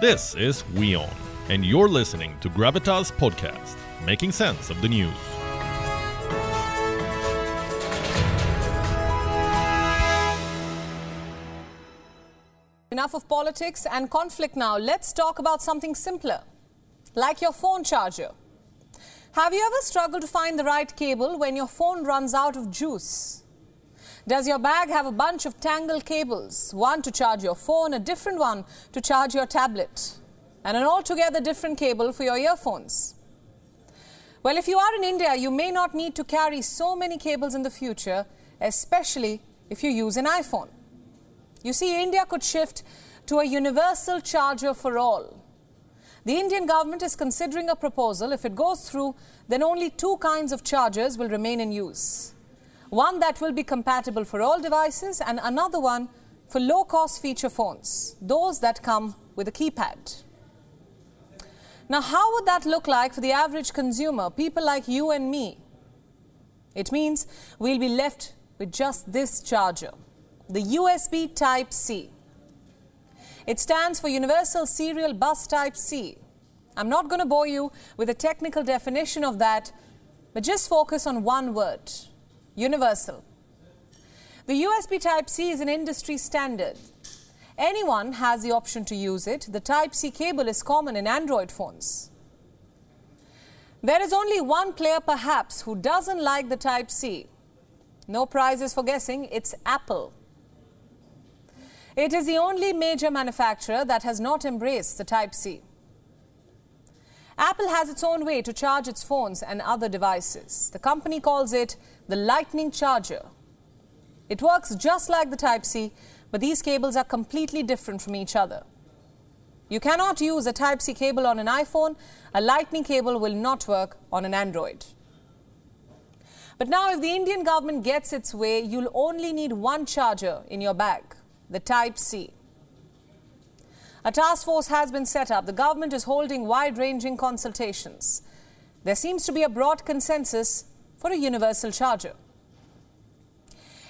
This is WION, and you're listening to Gravitas Podcast, making sense of the news. Enough of politics and conflict now. Let's talk about something simpler, like your phone charger. Have you ever struggled to find the right cable when your phone runs out of juice? Does your bag have a bunch of tangled cables? One to charge your phone, a different one to charge your tablet, and an altogether different cable for your earphones? Well, if you are in India, you may not need to carry so many cables in the future, especially if you use an iPhone. You see, India could shift to a universal charger for all. The Indian government is considering a proposal. If it goes through, then only two kinds of chargers will remain in use. One that will be compatible for all devices, and another one for low cost feature phones, those that come with a keypad. Now, how would that look like for the average consumer, people like you and me? It means we'll be left with just this charger the USB Type C. It stands for Universal Serial Bus Type C. I'm not going to bore you with a technical definition of that, but just focus on one word universal. The USB Type C is an industry standard. Anyone has the option to use it. The Type C cable is common in Android phones. There is only one player, perhaps, who doesn't like the Type C. No prizes for guessing, it's Apple. It is the only major manufacturer that has not embraced the Type C. Apple has its own way to charge its phones and other devices. The company calls it the Lightning Charger. It works just like the Type C, but these cables are completely different from each other. You cannot use a Type C cable on an iPhone, a Lightning cable will not work on an Android. But now, if the Indian government gets its way, you'll only need one charger in your bag the Type C. A task force has been set up. The government is holding wide ranging consultations. There seems to be a broad consensus for a universal charger.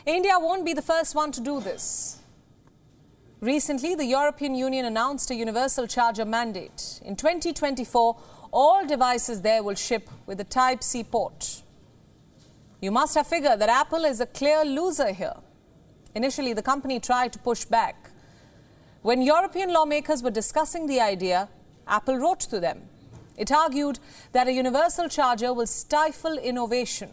India won't be the first one to do this. Recently, the European Union announced a universal charger mandate. In 2024, all devices there will ship with a Type C port. You must have figured that Apple is a clear loser here. Initially, the company tried to push back. When European lawmakers were discussing the idea, Apple wrote to them. It argued that a universal charger will stifle innovation.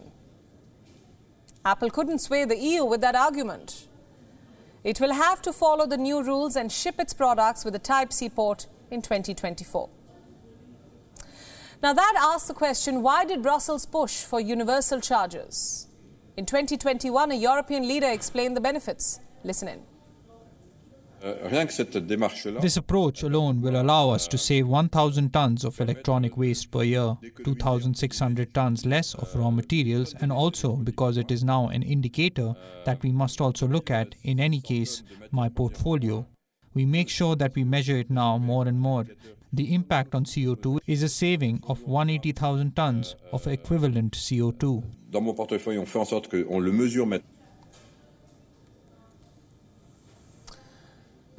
Apple couldn't sway the EU with that argument. It will have to follow the new rules and ship its products with a Type C port in 2024. Now, that asks the question why did Brussels push for universal chargers? In 2021, a European leader explained the benefits. Listen in. Euh, this approach alone will allow us to save 1,000 tons of electronic waste per year, 2,600 tons less of raw materials, and also because it is now an indicator that we must also look at, in any case, my portfolio. We make sure that we measure it now more and more. The impact on CO2 is a saving of 180,000 tons of equivalent CO2. Dans mon portefeuille, on fait en sorte qu'on le mesure maintenant.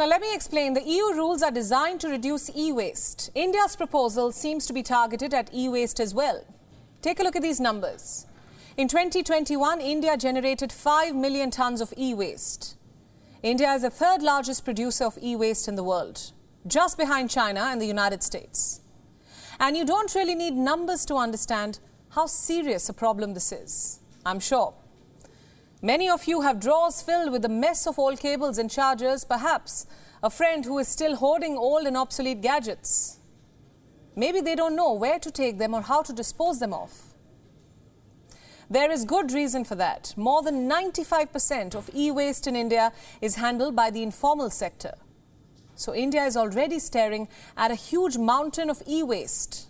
Now, let me explain. The EU rules are designed to reduce e waste. India's proposal seems to be targeted at e waste as well. Take a look at these numbers. In 2021, India generated 5 million tons of e waste. India is the third largest producer of e waste in the world, just behind China and the United States. And you don't really need numbers to understand how serious a problem this is, I'm sure. Many of you have drawers filled with a mess of old cables and chargers, perhaps a friend who is still hoarding old and obsolete gadgets. Maybe they don't know where to take them or how to dispose them of. There is good reason for that. More than 95% of e waste in India is handled by the informal sector. So, India is already staring at a huge mountain of e waste.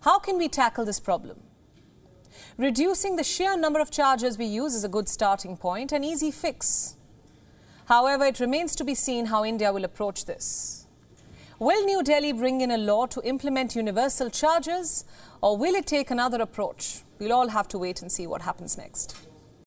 How can we tackle this problem? Reducing the sheer number of chargers we use is a good starting point, an easy fix. However, it remains to be seen how India will approach this. Will New Delhi bring in a law to implement universal charges, or will it take another approach? We'll all have to wait and see what happens next.